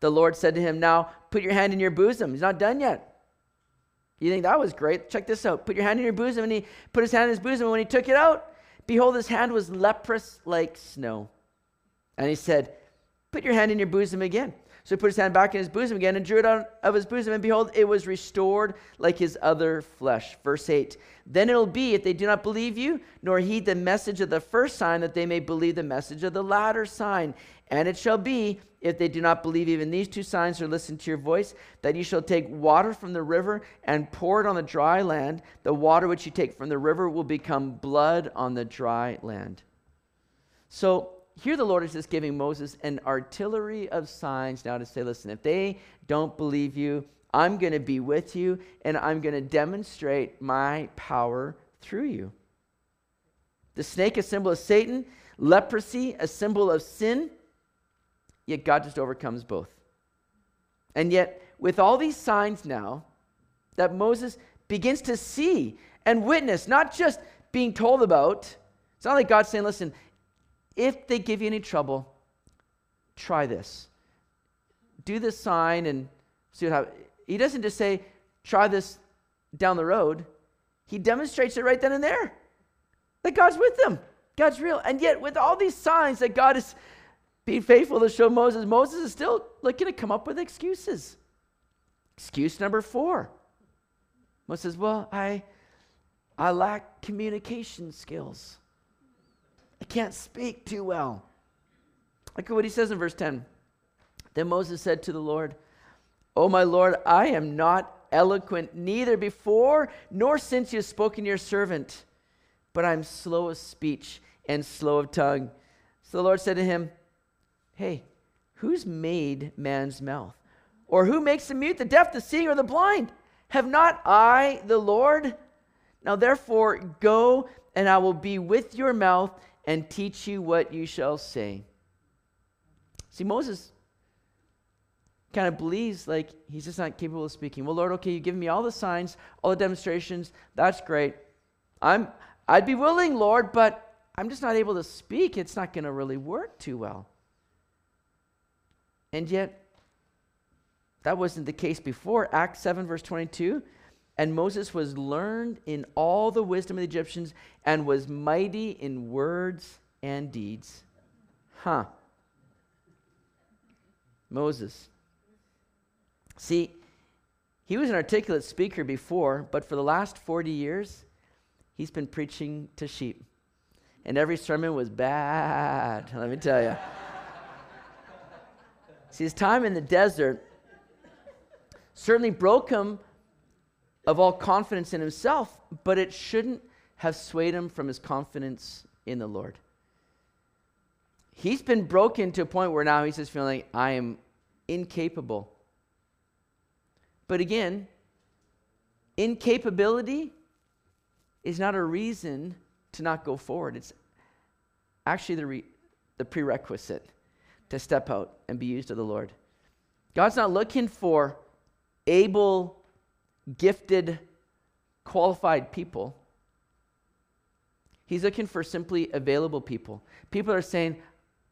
[SPEAKER 1] the Lord said to him, Now put your hand in your bosom. He's not done yet. You think that was great? Check this out. Put your hand in your bosom. And he put his hand in his bosom. And when he took it out, behold, his hand was leprous like snow. And he said, Put your hand in your bosom again. So he put his hand back in his bosom again and drew it out of his bosom, and behold, it was restored like his other flesh. Verse 8 Then it'll be, if they do not believe you, nor heed the message of the first sign, that they may believe the message of the latter sign. And it shall be, if they do not believe even these two signs or listen to your voice, that you shall take water from the river and pour it on the dry land. The water which you take from the river will become blood on the dry land. So, here the Lord is just giving Moses an artillery of signs now to say, listen, if they don't believe you, I'm going to be with you and I'm going to demonstrate my power through you. The snake, a symbol of Satan, leprosy, a symbol of sin, yet God just overcomes both. And yet, with all these signs now that Moses begins to see and witness, not just being told about, it's not like God's saying, listen, if they give you any trouble, try this. Do this sign and see what happens. He doesn't just say, try this down the road. He demonstrates it right then and there. That God's with them. God's real. And yet, with all these signs that God is being faithful to show Moses, Moses is still looking to come up with excuses. Excuse number four. Moses says, Well, I I lack communication skills. I can't speak too well. Look at what he says in verse 10. Then Moses said to the Lord, Oh, my Lord, I am not eloquent, neither before nor since you have spoken to your servant, but I'm slow of speech and slow of tongue. So the Lord said to him, Hey, who's made man's mouth? Or who makes the mute, the deaf, the seeing, or the blind? Have not I the Lord? Now therefore, go, and I will be with your mouth and teach you what you shall say. See, Moses kind of believes like he's just not capable of speaking. Well, Lord, okay, you've given me all the signs, all the demonstrations. That's great. I'm I'd be willing, Lord, but I'm just not able to speak. It's not going to really work too well. And yet, that wasn't the case before. Acts 7, verse 22. And Moses was learned in all the wisdom of the Egyptians and was mighty in words and deeds. Huh. Moses. See, he was an articulate speaker before, but for the last 40 years, he's been preaching to sheep. And every sermon was bad, [laughs] let me tell you. See, his time in the desert certainly broke him of all confidence in himself, but it shouldn't have swayed him from his confidence in the Lord. He's been broken to a point where now he's just feeling, I am incapable. But again, incapability is not a reason to not go forward. It's actually the, re- the prerequisite to step out and be used of the Lord. God's not looking for able gifted, qualified people. He's looking for simply available people. People are saying,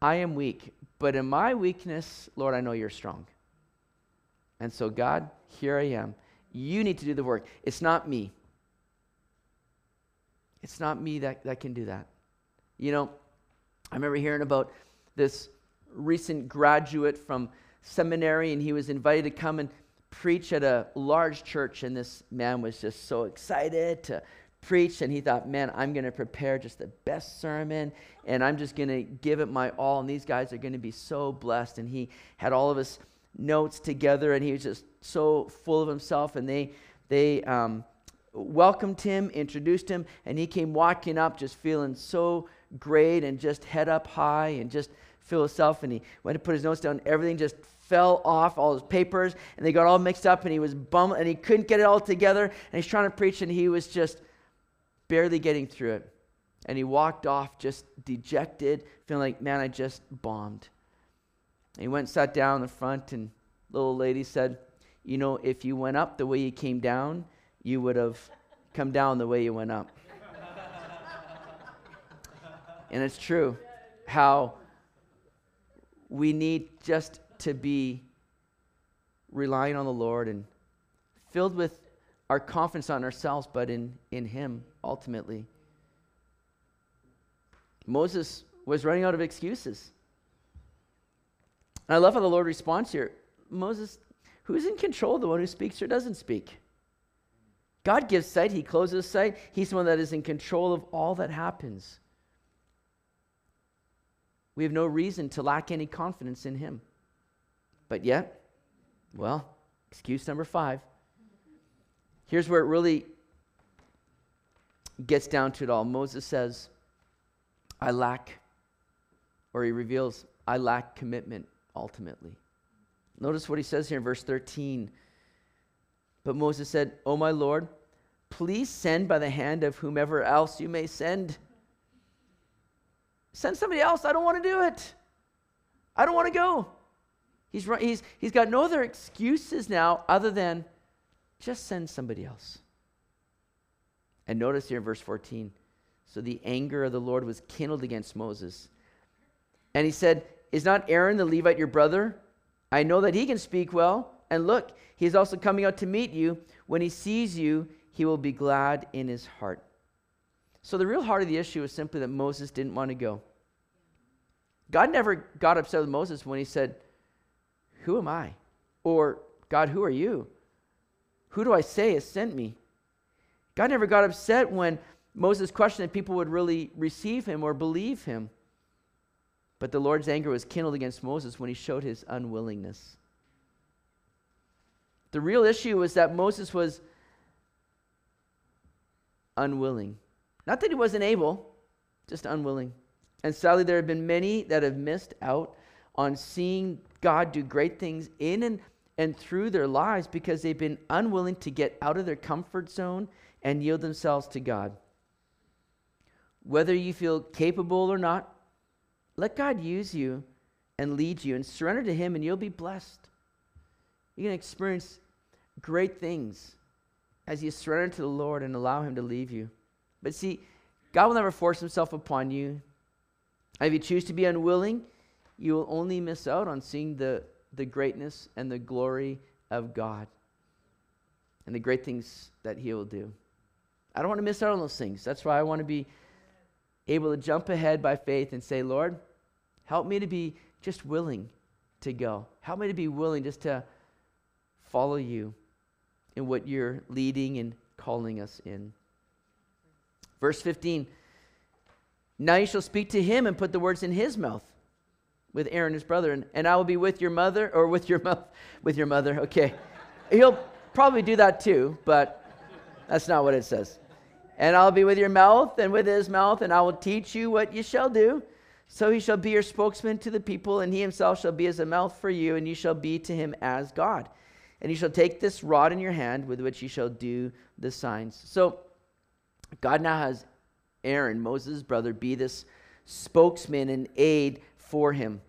[SPEAKER 1] I am weak, but in my weakness, Lord, I know you're strong. And so, God, here I am. You need to do the work. It's not me. It's not me that, that can do that. You know, I remember hearing about this recent graduate from seminary, and he was invited to come and preach at a large church, and this man was just so excited to preach. And he thought, man, I'm going to prepare just the best sermon, and I'm just going to give it my all. And these guys are going to be so blessed. And he had all of his notes together, and he was just so full of himself. And they, they, um, welcomed him, introduced him, and he came walking up just feeling so great and just head up high and just feel himself. And he went to put his notes down. Everything just fell off all his papers and they got all mixed up and he was bummed and he couldn't get it all together and he's trying to preach and he was just barely getting through it. And he walked off just dejected feeling like man i just bombed. And he went and sat down in the front and the little lady said you know if you went up the way you came down you would have come down the way you went up. And it's true how we need just to be relying on the Lord and filled with our confidence on ourselves, but in, in Him ultimately. Moses was running out of excuses. I love how the Lord responds here. Moses, who's in control, the one who speaks or doesn't speak? God gives sight, He closes sight. He's the one that is in control of all that happens. We have no reason to lack any confidence in Him. But yet, well, excuse number five. Here's where it really gets down to it all. Moses says, I lack, or he reveals, I lack commitment ultimately. Notice what he says here in verse 13. But Moses said, O my Lord, please send by the hand of whomever else you may send. Send somebody else. I don't want to do it. I don't want to go. He's, he's, he's got no other excuses now other than just send somebody else. And notice here in verse 14 so the anger of the Lord was kindled against Moses. And he said, Is not Aaron the Levite your brother? I know that he can speak well. And look, he is also coming out to meet you. When he sees you, he will be glad in his heart. So the real heart of the issue is simply that Moses didn't want to go. God never got upset with Moses when he said, who am I? Or, God, who are you? Who do I say has sent me? God never got upset when Moses questioned if people would really receive him or believe him. But the Lord's anger was kindled against Moses when he showed his unwillingness. The real issue was that Moses was unwilling. Not that he wasn't able, just unwilling. And sadly, there have been many that have missed out on seeing God do great things in and, and through their lives because they've been unwilling to get out of their comfort zone and yield themselves to God. Whether you feel capable or not, let God use you and lead you and surrender to Him, and you'll be blessed. You're going to experience great things as you surrender to the Lord and allow Him to lead you. But see, God will never force himself upon you. if you choose to be unwilling, you will only miss out on seeing the, the greatness and the glory of God and the great things that He will do. I don't want to miss out on those things. That's why I want to be able to jump ahead by faith and say, Lord, help me to be just willing to go. Help me to be willing just to follow you in what you're leading and calling us in. Verse 15 Now you shall speak to him and put the words in his mouth with Aaron, his brother, and, and I will be with your mother, or with your mouth, with your mother, okay. He'll probably do that too, but that's not what it says. And I'll be with your mouth and with his mouth, and I will teach you what you shall do. So he shall be your spokesman to the people, and he himself shall be as a mouth for you, and you shall be to him as God. And you shall take this rod in your hand with which you shall do the signs. So God now has Aaron, Moses' brother, be this spokesman and aid for him.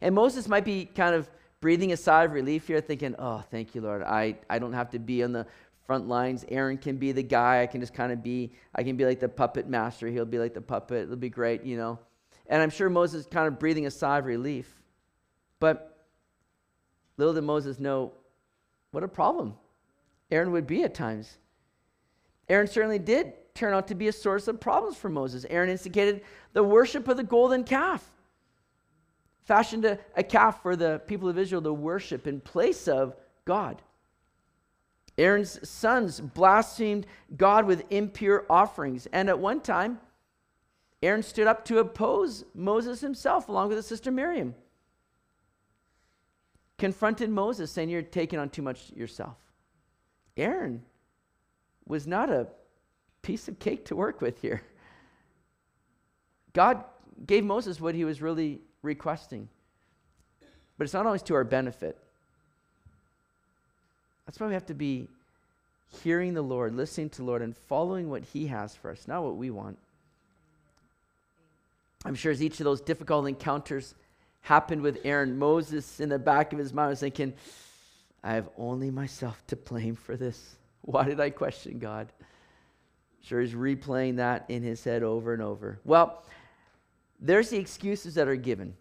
[SPEAKER 1] And Moses might be kind of breathing a sigh of relief here, thinking, oh, thank you, Lord. I, I don't have to be on the front lines. Aaron can be the guy. I can just kind of be, I can be like the puppet master. He'll be like the puppet. It'll be great, you know. And I'm sure Moses is kind of breathing a sigh of relief. But little did Moses know what a problem Aaron would be at times. Aaron certainly did turn out to be a source of problems for Moses. Aaron instigated the worship of the golden calf fashioned a, a calf for the people of Israel to worship in place of God. Aaron's sons blasphemed God with impure offerings. And at one time, Aaron stood up to oppose Moses himself, along with his sister Miriam. Confronted Moses, saying, You're taking on too much yourself. Aaron was not a piece of cake to work with here. God gave Moses what he was really requesting. But it's not always to our benefit. That's why we have to be hearing the Lord, listening to the Lord, and following what He has for us, not what we want. I'm sure as each of those difficult encounters happened with Aaron, Moses in the back of his mind was thinking, I have only myself to blame for this. Why did I question God? Sure, he's replaying that in his head over and over. Well, there's the excuses that are given.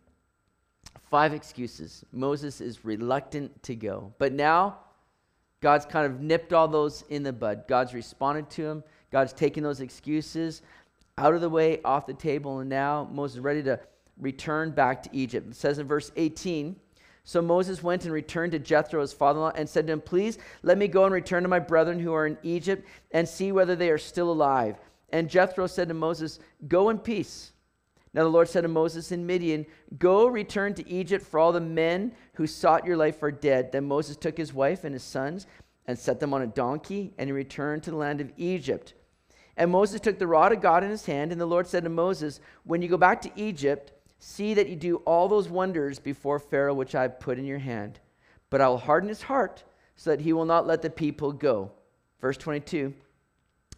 [SPEAKER 1] Five excuses. Moses is reluctant to go. But now, God's kind of nipped all those in the bud. God's responded to him. God's taken those excuses out of the way, off the table, and now Moses is ready to return back to Egypt. It says in verse 18 So Moses went and returned to Jethro, his father in law, and said to him, Please let me go and return to my brethren who are in Egypt and see whether they are still alive. And Jethro said to Moses, Go in peace. Now the Lord said to Moses in Midian, Go return to Egypt, for all the men who sought your life are dead. Then Moses took his wife and his sons and set them on a donkey, and he returned to the land of Egypt. And Moses took the rod of God in his hand, and the Lord said to Moses, When you go back to Egypt, see that you do all those wonders before Pharaoh which I have put in your hand. But I will harden his heart, so that he will not let the people go. Verse 22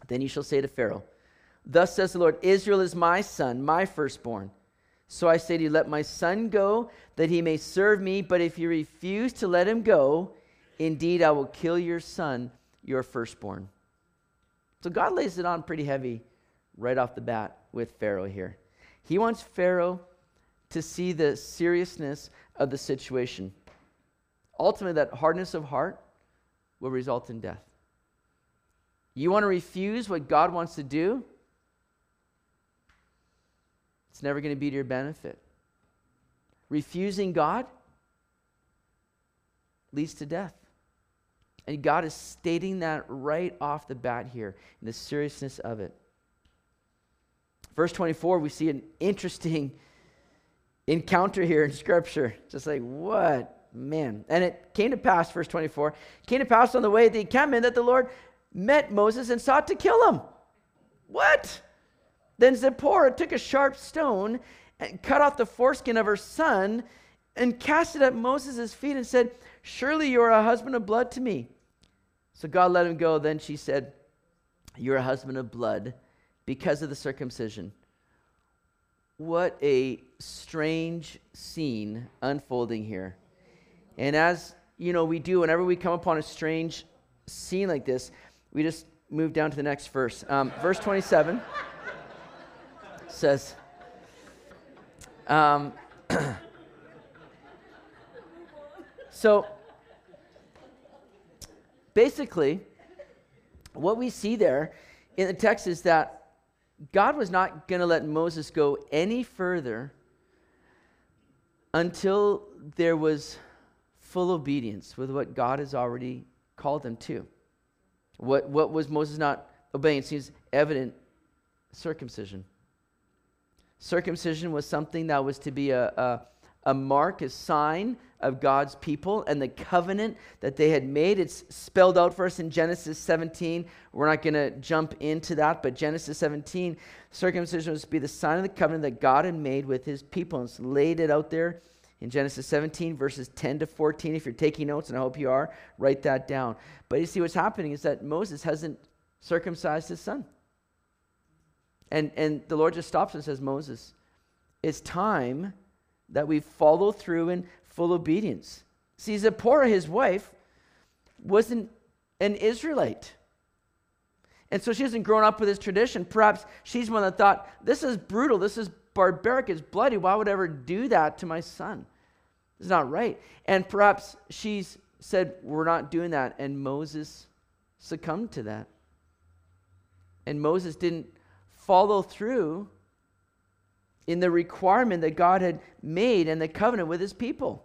[SPEAKER 1] Then you shall say to Pharaoh, Thus says the Lord Israel is my son, my firstborn. So I say to you, let my son go, that he may serve me. But if you refuse to let him go, indeed I will kill your son, your firstborn. So God lays it on pretty heavy right off the bat with Pharaoh here. He wants Pharaoh to see the seriousness of the situation. Ultimately, that hardness of heart will result in death. You want to refuse what God wants to do? It's never going to be to your benefit. Refusing God leads to death. And God is stating that right off the bat here in the seriousness of it. Verse 24, we see an interesting [laughs] encounter here in Scripture. Just like, what? Man. And it came to pass, verse 24, came to pass on the way that he came in that the Lord met Moses and sought to kill him. What? Then Zipporah took a sharp stone and cut off the foreskin of her son and cast it at Moses' feet and said, Surely you are a husband of blood to me. So God let him go. Then she said, You're a husband of blood because of the circumcision. What a strange scene unfolding here. And as you know, we do whenever we come upon a strange scene like this, we just move down to the next verse. Um, verse 27. Says, um, [clears throat] so basically, what we see there in the text is that God was not going to let Moses go any further until there was full obedience with what God has already called them to. What, what was Moses not obeying? It seems evident circumcision. Circumcision was something that was to be a, a, a mark, a sign of God's people and the covenant that they had made. It's spelled out for us in Genesis 17. We're not going to jump into that, but Genesis 17, circumcision was to be the sign of the covenant that God had made with his people. And it's laid it out there in Genesis 17, verses 10 to 14. If you're taking notes, and I hope you are, write that down. But you see, what's happening is that Moses hasn't circumcised his son. And, and the Lord just stops and says, Moses, it's time that we follow through in full obedience. See, Zipporah, his wife, wasn't an Israelite. And so she hasn't grown up with this tradition. Perhaps she's one that thought, this is brutal, this is barbaric, it's bloody. Why would I ever do that to my son? It's not right. And perhaps she's said, We're not doing that. And Moses succumbed to that. And Moses didn't follow through in the requirement that God had made and the covenant with his people.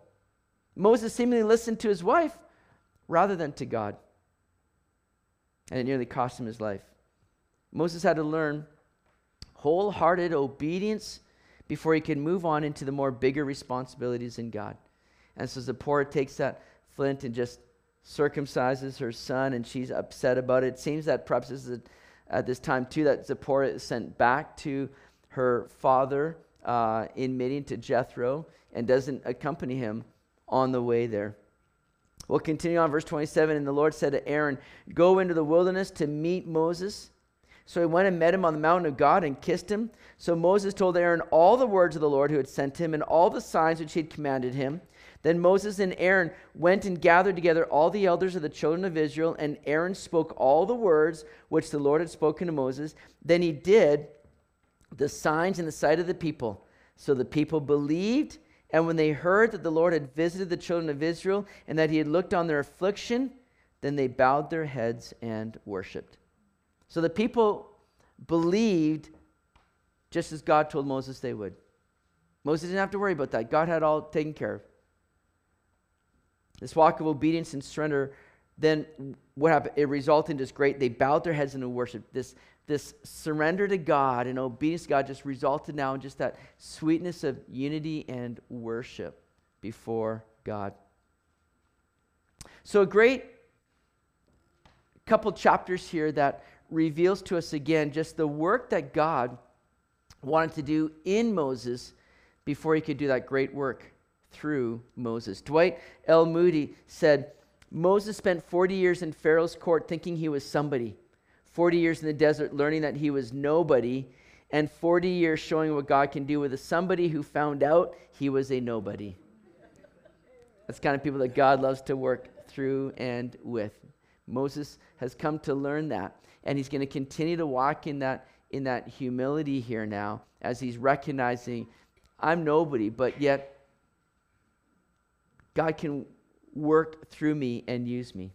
[SPEAKER 1] Moses seemingly listened to his wife rather than to God. And it nearly cost him his life. Moses had to learn wholehearted obedience before he could move on into the more bigger responsibilities in God. And so Zipporah takes that flint and just circumcises her son, and she's upset about it. It seems that perhaps this is a at this time, too, that Zipporah is sent back to her father uh, in Midian to Jethro and doesn't accompany him on the way there. We'll continue on verse 27. And the Lord said to Aaron, Go into the wilderness to meet Moses. So he went and met him on the mountain of God and kissed him. So Moses told Aaron all the words of the Lord who had sent him and all the signs which he had commanded him. Then Moses and Aaron went and gathered together all the elders of the children of Israel, and Aaron spoke all the words which the Lord had spoken to Moses. Then he did the signs in the sight of the people. So the people believed, and when they heard that the Lord had visited the children of Israel and that he had looked on their affliction, then they bowed their heads and worshiped. So the people believed just as God told Moses they would. Moses didn't have to worry about that. God had all taken care of. This walk of obedience and surrender, then what happened? It resulted in this great, they bowed their heads into worship. This, this surrender to God and obedience to God just resulted now in just that sweetness of unity and worship before God. So, a great couple chapters here that reveals to us again just the work that God wanted to do in Moses before he could do that great work through Moses. Dwight L. Moody said, Moses spent 40 years in Pharaoh's court thinking he was somebody, 40 years in the desert learning that he was nobody, and 40 years showing what God can do with a somebody who found out he was a nobody. That's kind of people that God loves to work through and with. Moses has come to learn that, and he's going to continue to walk in that in that humility here now as he's recognizing I'm nobody, but yet God can work through me and use me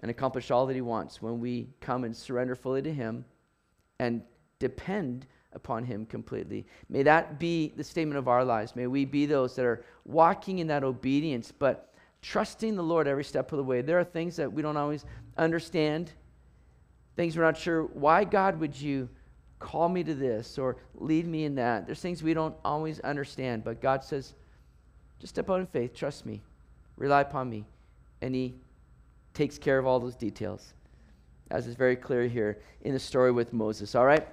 [SPEAKER 1] and accomplish all that He wants when we come and surrender fully to Him and depend upon Him completely. May that be the statement of our lives. May we be those that are walking in that obedience, but trusting the Lord every step of the way. There are things that we don't always understand, things we're not sure why, God, would you call me to this or lead me in that? There's things we don't always understand, but God says, just step out in faith. Trust me. Rely upon me. And He takes care of all those details, as is very clear here in the story with Moses. All right?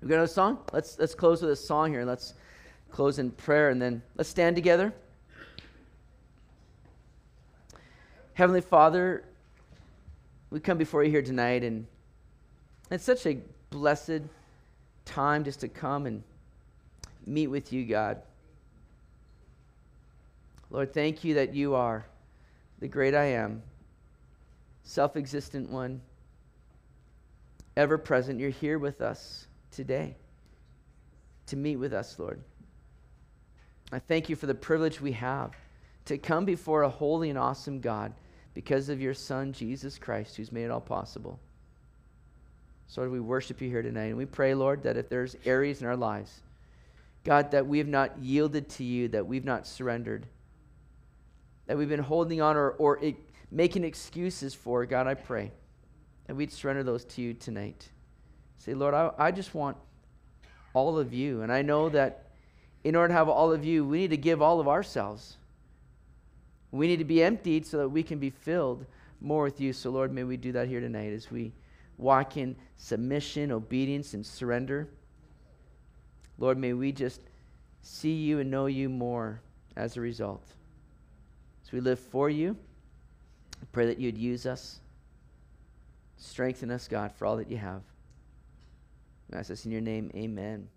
[SPEAKER 1] We got a song? Let's, let's close with a song here. Let's close in prayer and then let's stand together. Heavenly Father, we come before you here tonight, and it's such a blessed time just to come and meet with you, God. Lord, thank you that you are the great I am, self existent one, ever present. You're here with us today. to meet with us, Lord. I thank you for the privilege we have to come before a holy and awesome God because of your Son, Jesus Christ, who's made it all possible. So, Lord, we worship you here tonight. And we pray, Lord, that if there's areas in our lives, God, that we have not yielded to you, that we've not surrendered, that we've been holding on or, or it, making excuses for, God, I pray that we'd surrender those to you tonight. Say, Lord, I, I just want all of you. And I know that in order to have all of you, we need to give all of ourselves. We need to be emptied so that we can be filled more with you. So, Lord, may we do that here tonight as we walk in submission, obedience, and surrender. Lord, may we just see you and know you more as a result. We live for you, I pray that you'd use us, strengthen us, God, for all that you have. I ask this in your name, amen.